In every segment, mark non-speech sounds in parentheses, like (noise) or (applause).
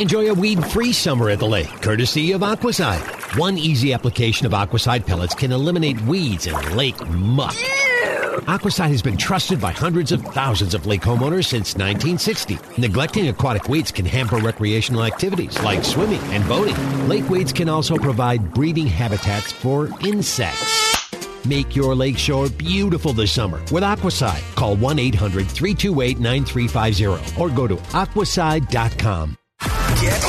Enjoy a weed-free summer at the lake, courtesy of Aquacide. One easy application of Aquacide pellets can eliminate weeds and lake muck. Aquacide has been trusted by hundreds of thousands of lake homeowners since 1960. Neglecting aquatic weeds can hamper recreational activities like swimming and boating. Lake weeds can also provide breeding habitats for insects. Make your lakeshore beautiful this summer with Aquacide. Call 1-800-328-9350 or go to aquacide.com.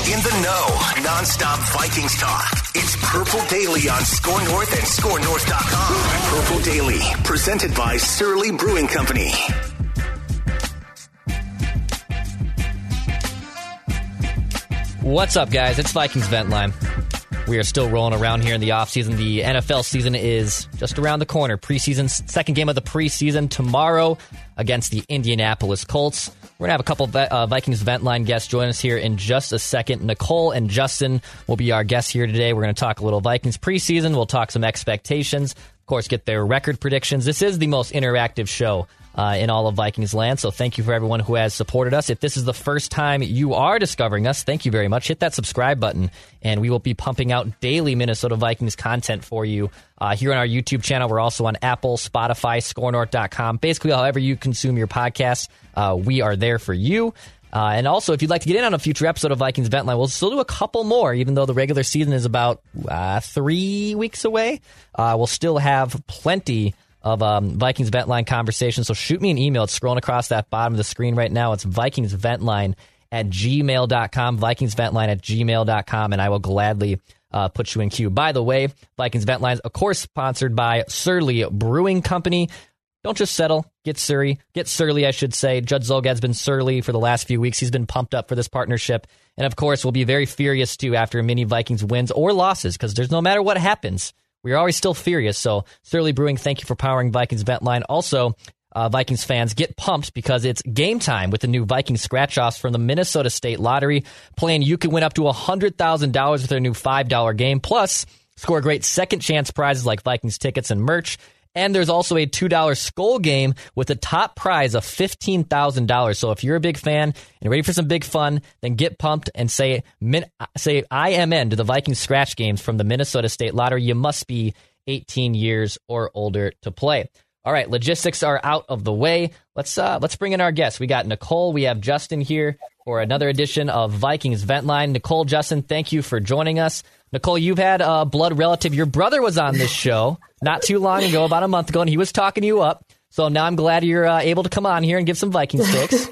In the know. Non-stop Vikings talk. It's Purple Daily on Score North and ScoreNorth.com. Purple Daily, presented by Surly Brewing Company. What's up, guys? It's Vikings Vent Line. We are still rolling around here in the offseason. The NFL season is just around the corner. Preseason, second game of the preseason tomorrow against the Indianapolis Colts. We're going to have a couple of uh, Vikings Vent Line guests join us here in just a second. Nicole and Justin will be our guests here today. We're going to talk a little Vikings preseason. We'll talk some expectations. Of course, get their record predictions. This is the most interactive show uh, in all of Vikings land. So thank you for everyone who has supported us. If this is the first time you are discovering us, thank you very much. Hit that subscribe button, and we will be pumping out daily Minnesota Vikings content for you uh, here on our YouTube channel. We're also on Apple, Spotify, ScoreNorth.com. Basically, however you consume your podcasts, uh, we are there for you. Uh, and also, if you'd like to get in on a future episode of Vikings Vent Line, we'll still do a couple more, even though the regular season is about uh, three weeks away. Uh, we'll still have plenty of um, Vikings Vent Line conversation. So shoot me an email. It's scrolling across that bottom of the screen right now. It's Vikings Vent Line at gmail.com, Vikings Vent Line at gmail.com, and I will gladly uh, put you in queue. By the way, Vikings Vent Lines, of course, sponsored by Surly Brewing Company. Don't just settle. Get Surly. Get Surly, I should say. Judd Zulgad's been surly for the last few weeks. He's been pumped up for this partnership. And of course, we'll be very furious too after many Vikings wins or losses because there's no matter what happens, we're always still furious. So, Surly Brewing, thank you for powering Vikings Vent Line. Also, uh, Vikings fans get pumped because it's game time with the new Vikings scratch offs from the Minnesota State Lottery. Playing, you can win up to $100,000 with their new $5 game. Plus, score great second chance prizes like Vikings tickets and merch. And there's also a $2 skull game with a top prize of $15,000. So if you're a big fan and ready for some big fun, then get pumped and say, say IMN to the Vikings scratch games from the Minnesota State Lottery. You must be 18 years or older to play. All right, logistics are out of the way. Let's uh, let's bring in our guests. We got Nicole, we have Justin here for another edition of Vikings Vent Line. Nicole, Justin, thank you for joining us. Nicole, you've had a blood relative. Your brother was on this show not too long ago, about a month ago, and he was talking you up. So now I'm glad you're uh, able to come on here and give some Vikings picks.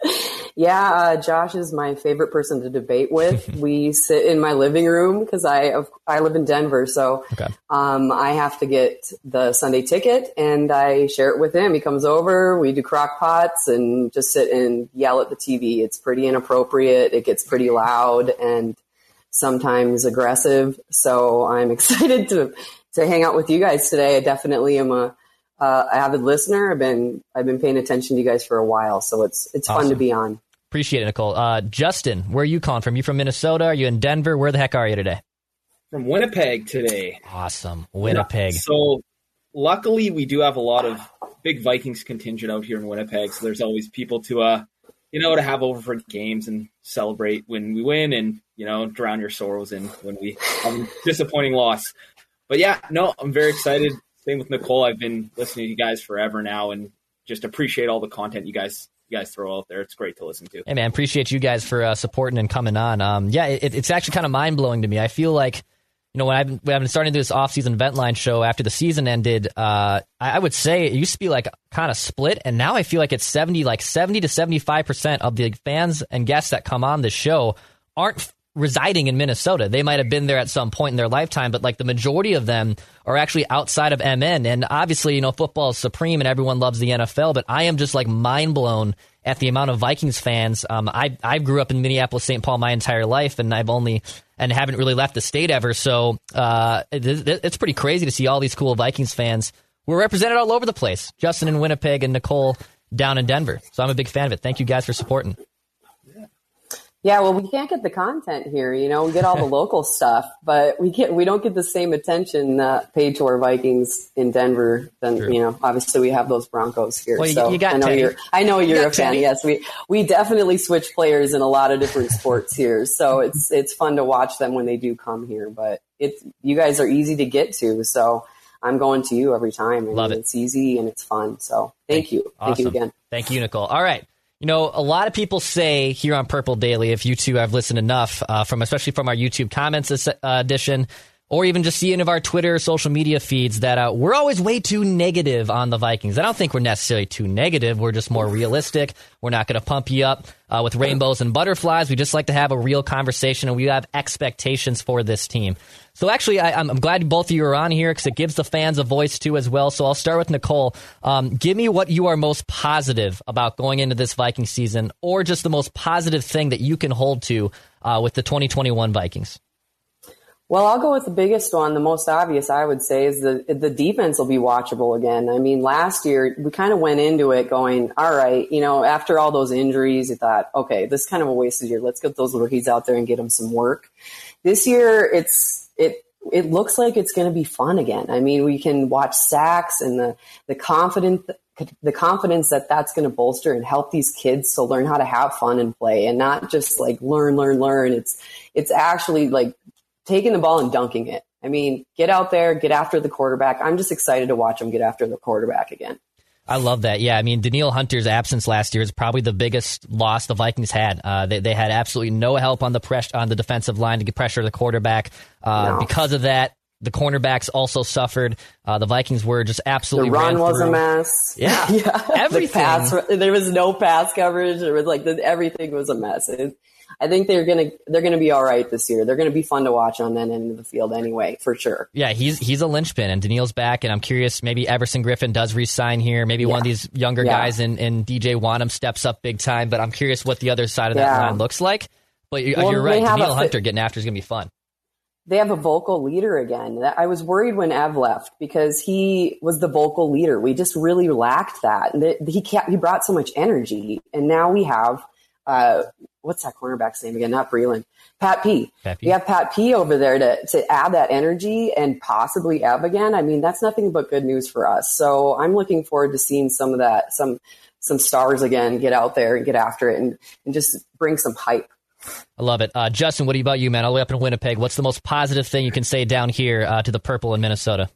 (laughs) yeah, uh, Josh is my favorite person to debate with. (laughs) we sit in my living room because I I live in Denver, so okay. um, I have to get the Sunday ticket and I share it with him. He comes over, we do crock pots and just sit and yell at the TV. It's pretty inappropriate. It gets pretty loud and sometimes aggressive. So I'm (laughs) excited to to hang out with you guys today. I definitely am a uh, avid listener. I've been I've been paying attention to you guys for a while, so it's it's awesome. fun to be on. Appreciate it, Nicole. Uh, Justin, where are you calling from? You from Minnesota? Are you in Denver? Where the heck are you today? From Winnipeg today. Awesome, Winnipeg. Yeah, so luckily, we do have a lot of big Vikings contingent out here in Winnipeg. So there's always people to uh you know, to have over for games and celebrate when we win and, you know, drown your sorrows in when we a disappointing loss. But yeah, no, I'm very excited. Same with Nicole. I've been listening to you guys forever now and just appreciate all the content you guys you guys throw out there. It's great to listen to. Hey man, appreciate you guys for uh, supporting and coming on. Um, yeah, it, it's actually kind of mind blowing to me. I feel like you know, when I've, when I've been starting to do this off-season vent line show after the season ended, uh, I, I, would say it used to be like kind of split, and now I feel like it's seventy, like seventy to seventy-five percent of the fans and guests that come on the show aren't residing in Minnesota. They might have been there at some point in their lifetime, but like the majority of them are actually outside of MN. And obviously, you know, football is supreme and everyone loves the NFL, but I am just like mind blown at the amount of Vikings fans. Um, I I grew up in Minneapolis, St. Paul my entire life, and I've only and haven't really left the state ever. So uh, it, it's pretty crazy to see all these cool Vikings fans. We're represented all over the place. Justin in Winnipeg and Nicole down in Denver. So I'm a big fan of it. Thank you guys for supporting. Yeah, well, we can't get the content here. You know, we get all the (laughs) local stuff, but we get we don't get the same attention uh, paid to our Vikings in Denver. Than True. you know, obviously we have those Broncos here. Well, so you got I know Teddy. you're I know you're you a fan. Teddy. Yes, we we definitely switch players in a lot of different sports here. So (laughs) it's it's fun to watch them when they do come here. But it's you guys are easy to get to. So I'm going to you every time. And Love it. It's easy and it's fun. So thank, thank you. Awesome. Thank you again. Thank you, Nicole. All right. You know, a lot of people say here on Purple Daily, if you two have listened enough, uh, from especially from our YouTube comments uh, edition, or even just seeing of our Twitter, social media feeds, that uh, we're always way too negative on the Vikings. I don't think we're necessarily too negative. We're just more realistic. We're not going to pump you up uh, with rainbows and butterflies. We just like to have a real conversation, and we have expectations for this team. So actually, I, am glad both of you are on here because it gives the fans a voice too as well. So I'll start with Nicole. Um, give me what you are most positive about going into this Viking season, or just the most positive thing that you can hold to uh, with the 2021 Vikings. Well, I'll go with the biggest one. The most obvious, I would say, is the the defense will be watchable again. I mean, last year we kind of went into it going, all right, you know, after all those injuries, you thought, okay, this is kind of a wasted year. Let's get those rookies out there and get them some work. This year, it's it it looks like it's going to be fun again. I mean, we can watch sacks and the the confidence the confidence that that's going to bolster and help these kids to learn how to have fun and play and not just like learn learn learn it's it's actually like taking the ball and dunking it. I mean, get out there, get after the quarterback. I'm just excited to watch them get after the quarterback again. I love that. Yeah, I mean, Danielle Hunter's absence last year is probably the biggest loss the Vikings had. Uh, they, they had absolutely no help on the press on the defensive line to get pressure the quarterback. Uh, no. Because of that, the cornerbacks also suffered. Uh, the Vikings were just absolutely the run was through. a mess. (laughs) Yeah, (laughs) yeah. everything. The pass, there was no pass coverage. There was like the, everything was a mess. It, I think they're gonna they're gonna be all right this year. They're gonna be fun to watch on that end of the field anyway, for sure. Yeah, he's he's a linchpin, and Danielle's back, and I'm curious. Maybe Everson Griffen does resign here. Maybe yeah. one of these younger yeah. guys in, in DJ Wonnum steps up big time. But I'm curious what the other side of that yeah. line looks like. But you're, well, you're right. Danielle Hunter getting after is gonna be fun they have a vocal leader again. I was worried when Ev left because he was the vocal leader. We just really lacked that. He he brought so much energy, and now we have uh, what's that cornerback's name again? Not Breeland. Pat P. Pat P. We have Pat P over there to, to add that energy and possibly Ev again. I mean, that's nothing but good news for us. So I'm looking forward to seeing some of that, some, some stars again get out there and get after it and, and just bring some hype. I love it. Uh, Justin, what about you, man? All the way up in Winnipeg. What's the most positive thing you can say down here uh, to the purple in Minnesota?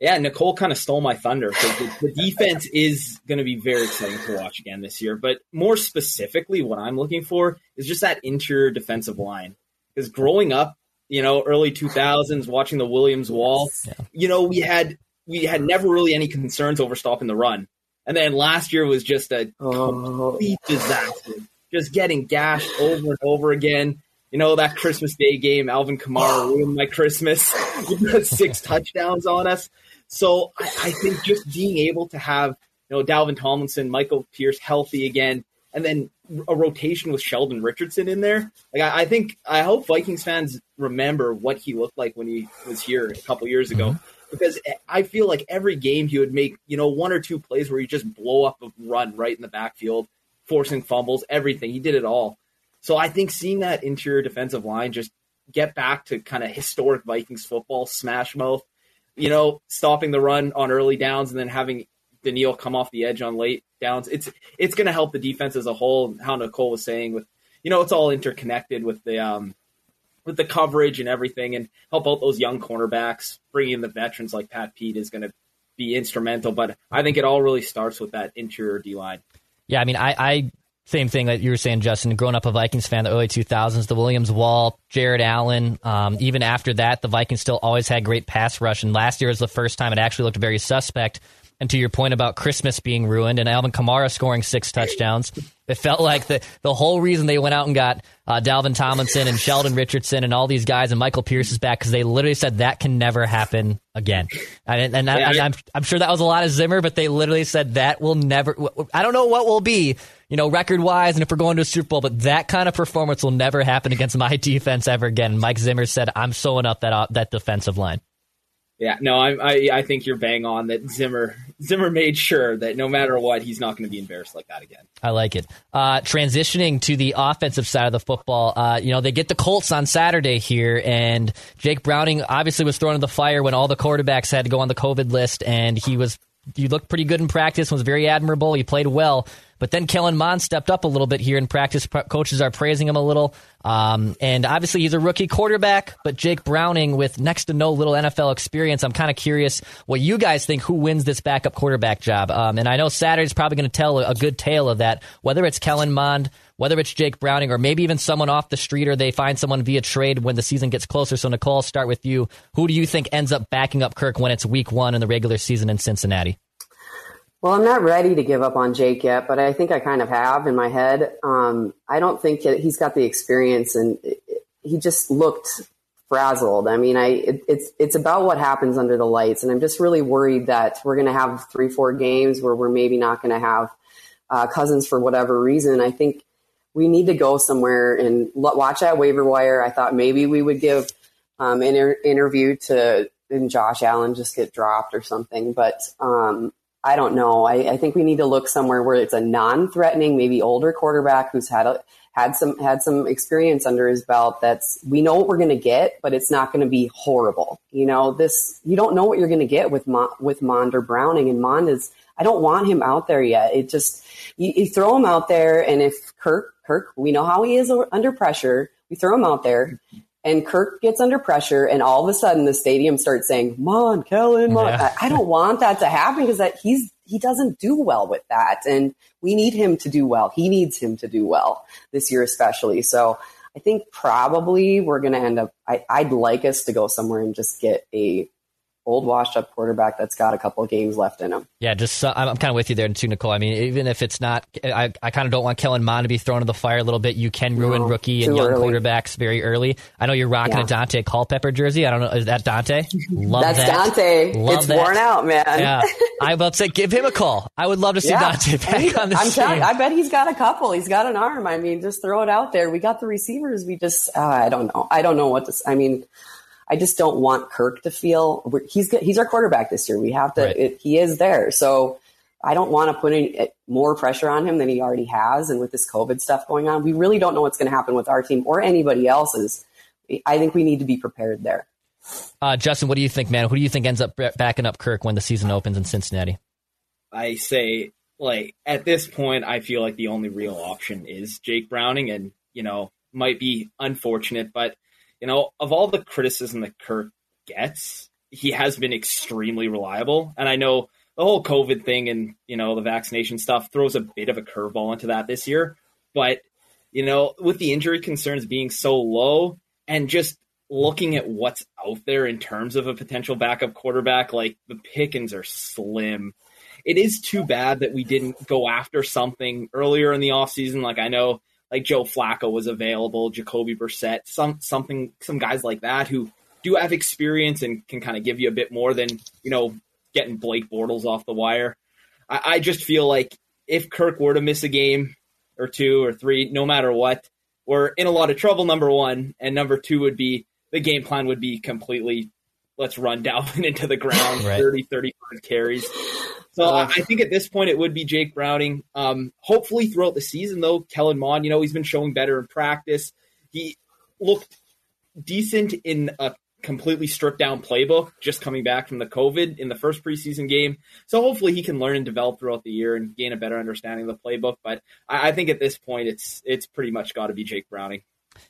Yeah, Nicole kind of stole my thunder the, the defense is going to be very exciting to watch again this year. But more specifically, what I'm looking for is just that interior defensive line. Because growing up, you know, early 2000s, watching the Williams Wall, you know, we had we had never really any concerns over stopping the run. And then last year was just a oh. complete disaster, just getting gashed over and over again. You know, that Christmas Day game, Alvin Kamara (sighs) ruined my Christmas. (laughs) He put six (laughs) touchdowns on us. So I, I, think just being able to have, you know, Dalvin Tomlinson, Michael Pierce healthy again, and then a rotation with Sheldon Richardson in there. Like I, I think I hope Vikings fans remember what he looked like when he was here a couple years ago. Mm-hmm. Because I feel like every game he would make, you know, one or two plays where he just blow up a run right in the backfield, forcing fumbles, everything. He did it all. So I think seeing that interior defensive line just get back to kind of historic Vikings football, smash mouth, you know, stopping the run on early downs and then having Danielle come off the edge on late downs. It's it's going to help the defense as a whole. How Nicole was saying with, you know, it's all interconnected with the um, with the coverage and everything, and help out those young cornerbacks. Bringing in the veterans like Pat Pete is going to be instrumental. But I think it all really starts with that interior D line. Yeah, I mean, I, I same thing that you were saying, Justin. Growing up a Vikings fan, the early 2000s, the Williams Wall, Jared Allen. Um, even after that, the Vikings still always had great pass rush. And last year was the first time it actually looked very suspect. And to your point about Christmas being ruined and Alvin Kamara scoring six touchdowns, it felt like the, the whole reason they went out and got uh, Dalvin Tomlinson and Sheldon Richardson and all these guys and Michael Pierce is back because they literally said that can never happen again. And, and, I, am I'm, I'm sure that was a lot of Zimmer, but they literally said that will never. I don't know what will be, you know, record wise, and if we're going to a Super Bowl, but that kind of performance will never happen against my (laughs) defense ever again. Mike Zimmer said, "I'm sewing up that uh, that defensive line." Yeah, no, I, I, I think you're bang on that Zimmer Zimmer made sure that no matter what, he's not going to be embarrassed like that again. I like it. Uh, transitioning to the offensive side of the football, uh, you know they get the Colts on Saturday here, and Jake Browning obviously was thrown in the fire when all the quarterbacks had to go on the COVID list, and he was he looked pretty good in practice, was very admirable. He played well. But then Kellen Mond stepped up a little bit here in practice. Coaches are praising him a little. Um, and obviously, he's a rookie quarterback, but Jake Browning, with next to no little NFL experience, I'm kind of curious what you guys think who wins this backup quarterback job. Um, and I know Saturday's probably going to tell a, a good tale of that, whether it's Kellen Mond, whether it's Jake Browning, or maybe even someone off the street, or they find someone via trade when the season gets closer. So, Nicole, I'll start with you. Who do you think ends up backing up Kirk when it's week one in the regular season in Cincinnati? Well, I'm not ready to give up on Jake yet, but I think I kind of have in my head. Um, I don't think he's got the experience, and he just looked frazzled. I mean, I it, it's it's about what happens under the lights, and I'm just really worried that we're going to have three, four games where we're maybe not going to have uh, Cousins for whatever reason. I think we need to go somewhere and watch that waiver wire. I thought maybe we would give um, an inter- interview to and Josh Allen just get dropped or something, but. Um, I don't know. I, I, think we need to look somewhere where it's a non-threatening, maybe older quarterback who's had a, had some had some experience under his belt. That's we know what we're going to get, but it's not going to be horrible. You know, this you don't know what you're going to get with Mo, with Mond or Browning, and Mond is. I don't want him out there yet. It just you, you throw him out there, and if Kirk Kirk, we know how he is under pressure. We throw him out there and Kirk gets under pressure, and all of a sudden the stadium starts saying, "Mon, Kellen, Mon." Yeah. I, I don't want that to happen because that he's he doesn't do well with that, and we need him to do well. He needs him to do well this year, especially. So I think probably we're going to end up. I, I'd like us to go somewhere and just get a old washed up quarterback that's got a couple of games left in him. Yeah, just uh, I'm, kind of with you there too, Nicole. I mean, even if it's not, I, I kind of don't want Kellen Mond to be thrown in the fire a little bit. You can ruin no, rookie and young early. quarterbacks very early. I know you're rocking yeah. a Daunte Culpepper jersey. I don't know, is that Daunte? (laughs) Love that's that. Daunte. Love it's that. worn out, man. Yeah, (laughs) I about to say give him a call. I would love to see yeah. Daunte back he, on the I'm telling I bet he's got a couple. He's got an arm. I mean, just throw it out there. We got the receivers. We just, uh, I don't know. I don't know what to. I mean. I just don't want Kirk to feel he's he's our quarterback this year. We have to. Right. It, he is there, so I don't want to put any more pressure on him than he already has. And with this COVID stuff going on, we really don't know what's going to happen with our team or anybody else's. I think we need to be prepared there. Uh, Justin, what do you think, man? Who do you think ends up backing up Kirk when the season opens in Cincinnati? I say, like at this point, I feel like the only real option is Jake Browning, and you know, might be unfortunate, but you know, of all the criticism that Kirk gets, he has been extremely reliable. And I know the whole COVID thing and, you know, the vaccination stuff throws a bit of a curveball into that this year. But, you know, with the injury concerns being so low and just looking at what's out there in terms of a potential backup quarterback, like the pickings are slim. It is too bad that we didn't go after something earlier in the offseason. Like I know like Joe Flacco was available, Jacoby Brissett, some something some guys like that who do have experience and can kind of give you a bit more than you know getting Blake Bortles off the wire. I, I just feel like if Kirk were to miss a game or two or three, no matter what, we're in a lot of trouble. Number one, and number two would be the game plan would be completely let's run (laughs) Dalvin into the ground, right. 30, 35 carries. So uh, I think at this point it would be Jake Browning. Um, hopefully throughout the season, though, Kellen Mond, you know, he's been showing better in practice. He looked decent in a completely stripped down playbook just coming back from the COVID in the first preseason game. So hopefully he can learn and develop throughout the year and gain a better understanding of the playbook. But I, I think at this point it's it's pretty much got to be Jake Browning.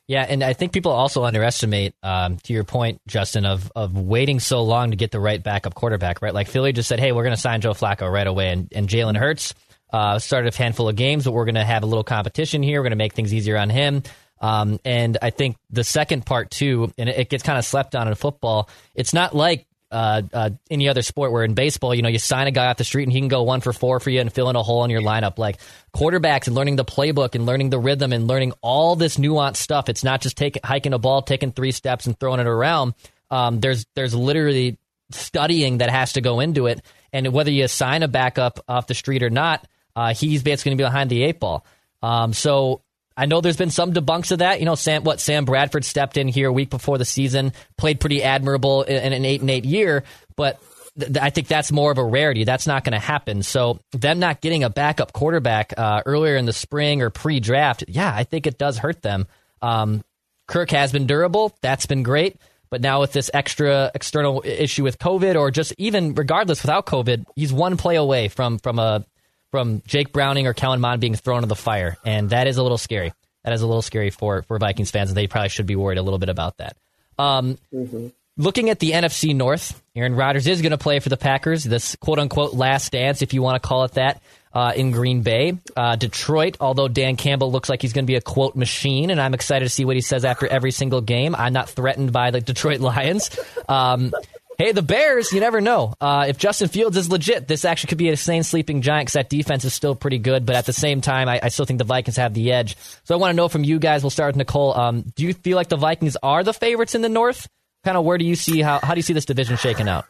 Yeah, and I think people also underestimate, um, to your point, Justin, of of waiting so long to get the right backup quarterback, right? Like Philly just said, "Hey, we're going to sign Joe Flacco right away," and, and Jalen Hurts Uh, started a handful of games, but we're going to have a little competition here. We're going to make things easier on him. Um, and I think the second part too, and it, it gets kind of slept on in football. It's not like uh, uh, any other sport where in baseball, you know, you sign a guy off the street and he can go one for four for you and fill in a hole in your lineup. Like quarterbacks and learning the playbook and learning the rhythm and learning all this nuanced stuff. It's not just taking hiking a ball, taking three steps and throwing it around. Um, there's there's literally studying that has to go into it. And whether you sign a backup off the street or not, uh, he's basically going to be behind the eight ball. Um, so I know there's been some debunks of that. You know, Sam, what Sam Bradford stepped in here a week before the season, played pretty admirable in an eight and eight year, but th- I think that's more of a rarity. That's not going to happen. So them not getting a backup quarterback uh, earlier in the spring or pre-draft, yeah, I think it does hurt them. Um, Kirk has been durable. That's been great. But now with this extra external issue with COVID, or just even regardless without COVID, he's one play away from from a from Jake Browning or Kellen Mond being thrown into the fire, and that is a little scary. That is a little scary for for Vikings fans, and they probably should be worried a little bit about that. Um, mm-hmm. Looking at the NFC North, Aaron Rodgers is going to play for the Packers. This quote unquote last dance, if you want to call it that, uh, in Green Bay. Uh, Detroit, although Dan Campbell looks like he's going to be a quote machine, and I'm excited to see what he says after every single game. I'm not threatened by the Detroit Lions. Um, Hey, the Bears, you never know. Uh, if Justin Fields is legit, this actually could be a insane sleeping giant because that defense is still pretty good. But at the same time, I, I, still think the Vikings have the edge. So I want to know from you guys, we'll start with Nicole. Um, do you feel like the Vikings are the favorites in the North? Kind of where do you see, how, how do you see this division shaking out?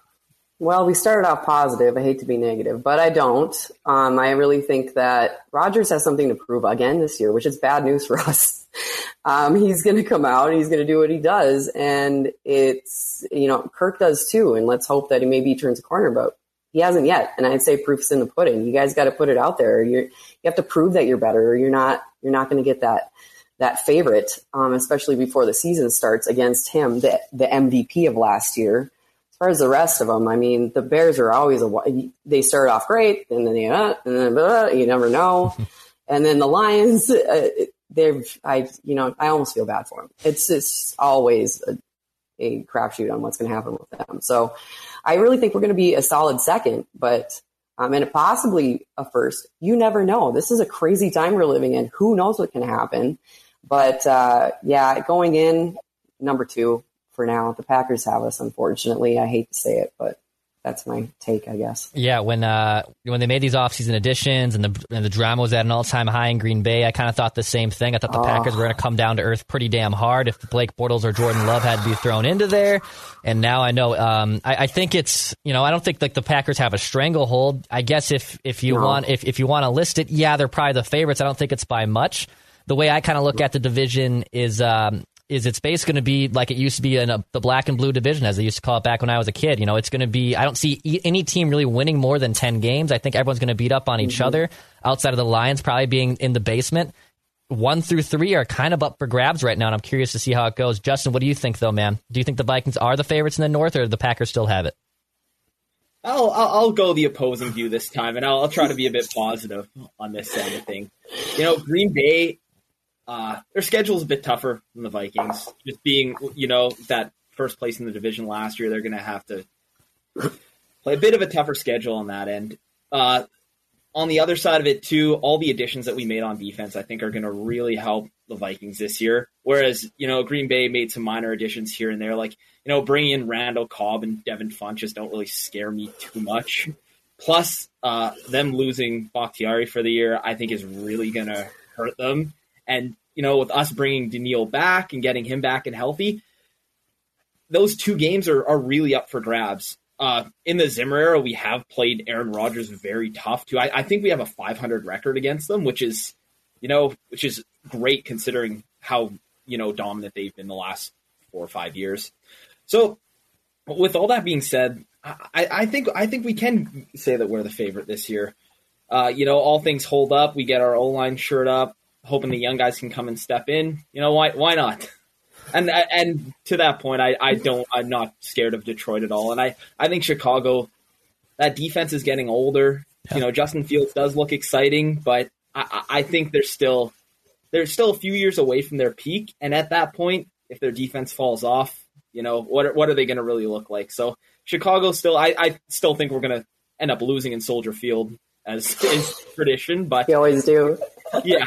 Well, we started off positive. I hate to be negative, but I don't. Um, I really think that Rodgers has something to prove again this year, which is bad news for (laughs) us um, he's going to come out and he's going to do what he does. And it's, you know, Kirk does too. And let's hope that he maybe turns a corner, but he hasn't yet. And I'd say proof's in the pudding. You guys got to put it out there. you you have to prove that you're better or you're not, you're not going to get that, that favorite, um, especially before the season starts against him, the, the MVP of last year. As far as the rest of them, I mean, the Bears are always a, they start off great and then they, uh, and then blah, you never know. (laughs) and then the Lions, uh, they've I you know I almost feel bad for them. It's just always a, a crapshoot on what's going to happen with them. So I really think we're going to be a solid second, but um, and possibly a first. You never know. This is a crazy time we're living in. Who knows what can happen? But uh, yeah, going in number two for now. The Packers have us, unfortunately. I hate to say it, but that's my take, I guess. Yeah, when uh, when they made these offseason additions and the and the drama was at an all time high in Green Bay, I kind of thought the same thing. I thought the oh. Packers were going to come down to earth pretty damn hard if Blake Bortles or Jordan Love had to be thrown into there. And now I know. Um, I, I, think it's you know I don't think like the Packers have a stranglehold. I guess if if you no. want if if you want to list it, yeah, they're probably the favorites. I don't think it's by much the way I kind of look at the division is um, is its base going to be like it used to be in a, the black and blue division, as they used to call it back when I was a kid? You know, it's going to be. I don't see e- any team really winning more than ten games. I think everyone's going to beat up on each mm-hmm. other. Outside of the Lions, probably being in the basement. One through three are kind of up for grabs right now, and I'm curious to see how it goes. Justin, what do you think, though, man? Do you think the Vikings are the favorites in the North, or the Packers still have it? I'll, I'll, I'll go the opposing view this time, and I'll, I'll try to be a bit positive on this side of thing. You know, Green Bay uh, their schedule is a bit tougher than the Vikings. Just being, you know, that first place in the division last year, they're going to have to play a bit of a tougher schedule on that end. Uh, on the other side of it, too, all the additions that we made on defense, I think, are going to really help the Vikings this year. Whereas, you know, Green Bay made some minor additions here and there, like you know, bringing in Randall Cobb and Devin Funchess don't really scare me too much. Plus, uh, them losing Bakhtiari for the year, I think, is really going to hurt them. And you know, with us bringing Danielle back and getting him back and healthy, those two games are, are really up for grabs. Uh, in the Zimmer era, we have played Aaron Rodgers very tough too. I, I, think we have a 500 record against them, which is, you know, which is great considering how you know dominant they've been the last four or five years. So, with all that being said, I, I think I think we can say that we're the favorite this year. Uh, you know, all things hold up. We get our O line shirt up hoping the young guys can come and step in. You know why? Why not? And and to that point, I, I don't I'm not scared of Detroit at all. And I I think Chicago, that defense is getting older. Yeah. You know, Justin Fields does look exciting, but I, I think they're still they're still a few years away from their peak. And at that point, if their defense falls off, you know what are, what are they going to really look like? So Chicago still, I, I still think we're going to end up losing in Soldier Field as is tradition. But you always do. (laughs) yeah,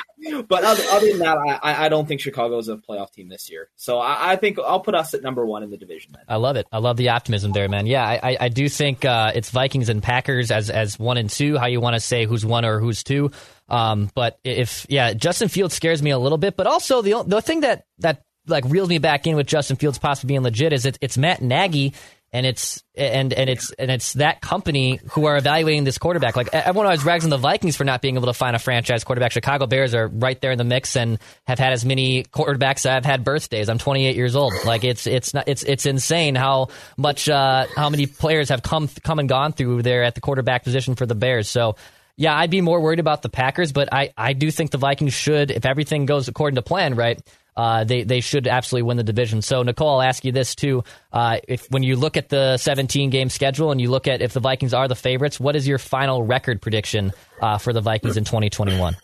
but other, other than that, I, I don't think Chicago is a playoff team this year. So I, I, think I'll put us at number one in the division. Then. I love it. I love the optimism there, man. Yeah, I, I do think uh, it's Vikings and Packers as as one and two. How you want to say who's one or who's two? Um, but if yeah, Justin Fields scares me a little bit. But also the the thing that that like reels me back in with Justin Fields possibly being legit is it, it's Matt Nagy and it's and and it's and it's that company who are evaluating this quarterback. Like everyone always rags on the Vikings for not being able to find a franchise quarterback. Chicago Bears are right there in the mix and have had as many quarterbacks. As I've had birthdays. I'm 28 years old. Like it's it's not it's it's insane how much uh, how many players have come come and gone through there at the quarterback position for the Bears. So. Yeah, I'd be more worried about the Packers, but I, I do think the Vikings should, if everything goes according to plan, right, uh, they they should absolutely win the division. So Nicole, I'll ask you this too: uh, if when you look at the 17 game schedule and you look at if the Vikings are the favorites, what is your final record prediction uh, for the Vikings in 2021?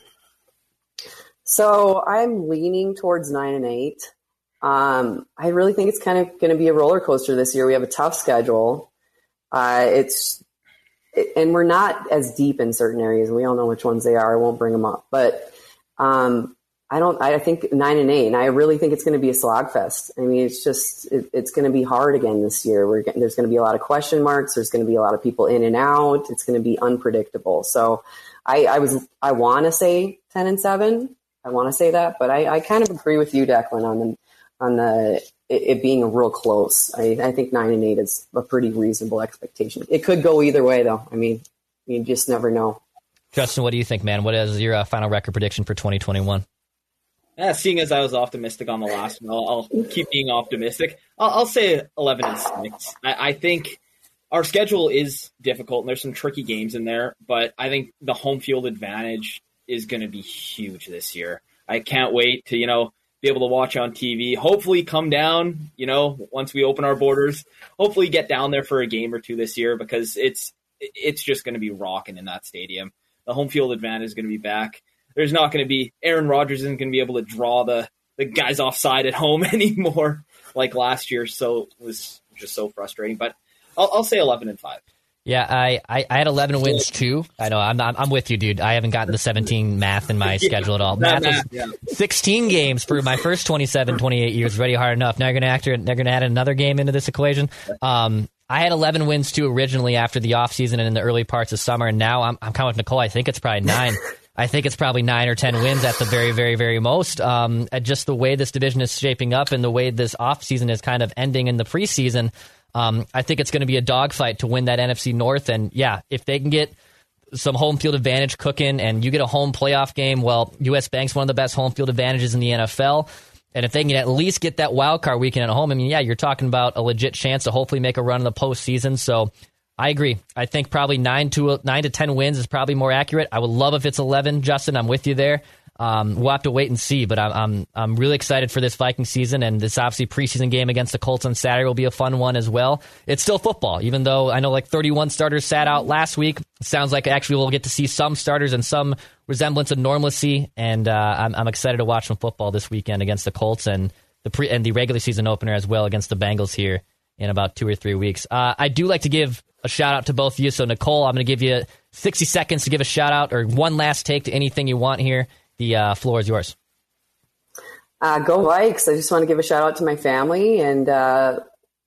So I'm leaning towards nine and eight. Um, I really think it's kind of going to be a roller coaster this year. We have a tough schedule. Uh, it's and we're not as deep in certain areas. We all know which ones they are. I won't bring them up, but um, I don't. I think nine and eight, and I really think it's going to be a slogfest. I mean, it's just it, it's going to be hard again this year. We're, there's going to be a lot of question marks. There's going to be a lot of people in and out. It's going to be unpredictable. So, I, I was I want to say ten and seven. I want to say that, but I, I kind of agree with you, Declan, on the on the it, it being real close. I, I think nine and eight is a pretty reasonable expectation. It could go either way, though. I mean, you just never know. Justin, what do you think, man? What is your uh, final record prediction for 2021? Yeah, seeing as I was optimistic on the last one, I'll, I'll keep being optimistic. I'll, I'll, say 11 and 6. I, I, think our schedule is difficult and there's some tricky games in there, but I think the home field advantage is going to be huge this year. I can't wait to, you know, be able to watch on TV. Hopefully, come down, you know, once we open our borders. Hopefully, get down there for a game or two this year because it's it's just going to be rocking in that stadium. The home field advantage is going to be back there's not going to be Aaron Rodgers isn't going to be able to draw the the guys offside at home (laughs) anymore like last year. So it was just so frustrating. But I'll, I'll say 11 and five. Yeah, I, I, I, had 11 wins too. I know I'm not, I'm with you, dude. I haven't gotten the 17 math in my (laughs) schedule at all. Math, math yeah. 16 games for my first 27, 28 years. Ready hard enough. Now you're gonna act, they're gonna add another game into this equation. Um, I had 11 wins too originally after the offseason and in the early parts of summer, and now I'm, I'm kind of with Nicole. I think it's probably nine. (laughs) I think it's probably nine or ten wins at the very, very, very most. Um, just the way this division is shaping up and the way this offseason is kind of ending in the preseason, um, I think it's going to be a dogfight to win that NFC North. And yeah, if they can get some home field advantage cooking and you get a home playoff game, well, US Bank's one of the best home field advantages in the NFL. And if they can at least get that wild card weekend at home, I mean, yeah, you're talking about a legit chance to hopefully make a run in the postseason. So I agree. I think probably nine to nine to ten wins is probably more accurate. I would love if it's eleven, Justin. I'm with you there. Um, we'll have to wait and see, but I'm, I'm I'm really excited for this Viking season, and this obviously preseason game against the Colts on Saturday will be a fun one as well. It's still football, even though I know like 31 starters sat out last week. It sounds like actually we'll get to see some starters and some resemblance of normalcy, and uh, I'm, I'm excited to watch some football this weekend against the Colts and the pre and the regular season opener as well against the Bengals here in about two or three weeks. Uh, I do like to give a shout out to both of you. So, Nicole, I'm going to give you 60 seconds to give a shout out or one last take to anything you want here. The uh, floor is yours. Uh, go Vikes. I just want to give a shout out to my family and uh,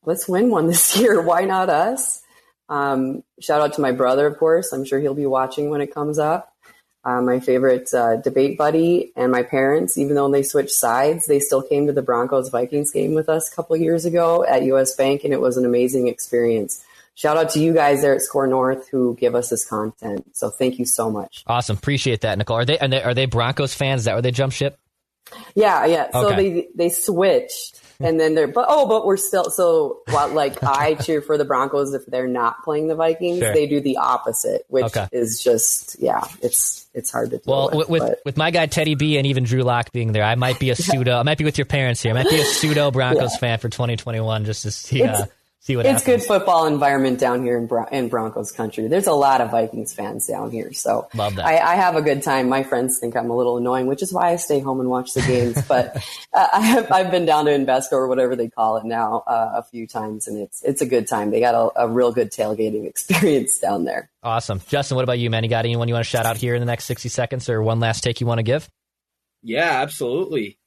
let's win one (laughs) this year. Why not us? Um, shout out to my brother, of course. I'm sure he'll be watching when it comes up. Uh, my favorite uh, debate buddy and my parents, even though they switched sides, they still came to the Broncos Vikings game with us a couple years ago at US Bank, and it was an amazing experience shout out to you guys there at Score North who give us this content. So thank you so much. Awesome, appreciate that, Nicole. Are they are they, are they Broncos fans? Is that where they jump ship? Yeah, yeah. So okay. they they switched, and then they're but oh, but we're still so what like (laughs) I cheer for the Broncos if they're not playing the Vikings. Sure. They do the opposite, which okay. is just yeah, it's it's hard to. well, with with, with, my guy Teddy B and even Drew Lock being there, I might be a (laughs) pseudo. I might be with your parents here. I might be a pseudo Broncos yeah. fan for 2021 just to see. Uh, see what it's happens. good football environment down here in, Bron- in Broncos country. There's a lot of Vikings fans down here, so Love that. I, I have a good time. My friends think I'm a little annoying, which is why I stay home and watch the games. but (laughs) uh, I have, I've been down to Invesco or whatever they call it now uh, a few times, and it's it's a good time. They got a, a real good tailgating (laughs) experience down there. Awesome. Justin, what about you, man? You got anyone you want to shout out here in the next 60 seconds or one last take you want to give? Yeah, absolutely.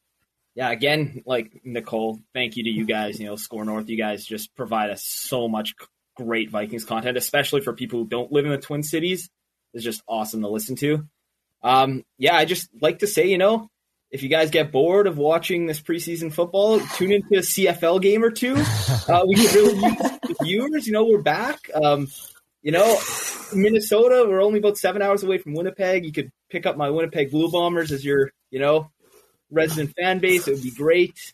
Yeah, again, like Nicole, thank you to you guys. You know, Score North, you guys just provide us so much great Vikings content, especially for people who don't live in the Twin Cities. It's just awesome to listen to. Um, yeah, I just like to say, you know, if you guys get bored of watching this preseason football, tune into a CFL game or two. (laughs) Uh, we could really use viewers. You know, we're back. Um, you know, Minnesota, we're only about seven hours away from Winnipeg. You could pick up my Winnipeg Blue Bombers as your, you know, resident fan base. It would be great.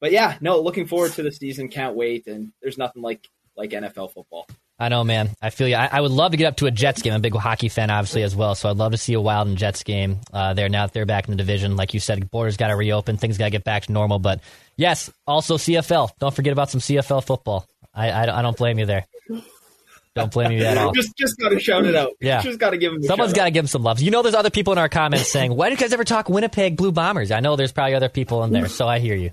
But yeah, no, looking forward to the season. Can't wait. And there's nothing like like NFL football. I know, man. I feel you. I, I, would love to get up to a Jets game. I'm a big hockey fan, obviously, as well. So I'd love to see a Wild and Jets game uh, there now that they're back in the division. Like you said, borders got to reopen. Things got to get back to normal. But yes, also CFL. Don't forget about some CFL football. I, I, I don't blame you there. Don't blame me at all. Just just got to shout it out. Yeah. Just got to give him Someone's got to give him some love. You know, there's other people in our comments (laughs) saying, why did you guys ever talk Winnipeg Blue Bombers? I know there's probably other people in there. So I hear you.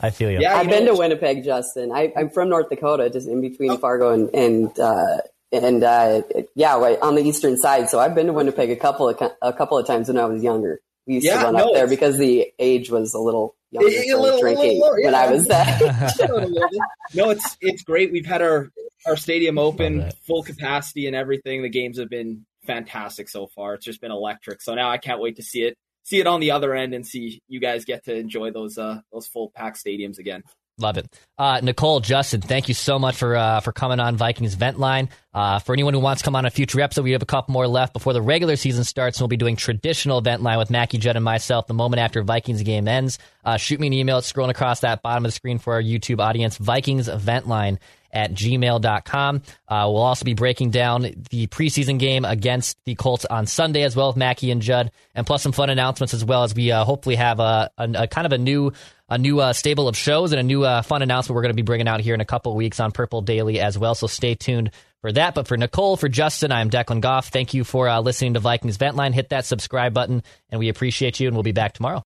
I feel you. Yeah, I've been to Winnipeg, Justin. I, I'm from North Dakota, just in between Fargo and and uh, and uh, yeah, right on the eastern side. So I've been to Winnipeg a couple of a couple of times when I was younger. We used Yeah, to run no, up there because the age was a little younger A- a for little- a drinking little lower, when yeah. I was (laughs) that. no, it's it's great. We've had our our stadium open, full capacity, and everything. The games have been fantastic so far. It's just been electric. So now I can't wait to see it see it on the other end and see you guys get to enjoy those uh those full packed stadiums again. Love it. Uh, Nicole, Justin, thank you so much for uh, for coming on Vikings Vent Line. Uh, for anyone who wants to come on a future episode, we have a couple more left before the regular season starts, and we'll be doing traditional Vent Line with Mackie Judd and myself the moment after Vikings game ends. Uh, shoot me an email. It's scrolling across that bottom of the screen for our YouTube audience, Vikings Vent Line at gmail.com. Uh, we'll also be breaking down the preseason game against the Colts on Sunday as well with Mackie and Judd, and plus some fun announcements as well as we uh, hopefully have a, a, a kind of a new a new uh, stable of shows and a new uh, fun announcement we're going to be bringing out here in a couple weeks on Purple Daily as well. So stay tuned for that. But for Nicole, for Justin, I'm Declan Goff. Thank you for uh, listening to Vikings Vent Line. Hit that subscribe button, and we appreciate you. And we'll be back tomorrow.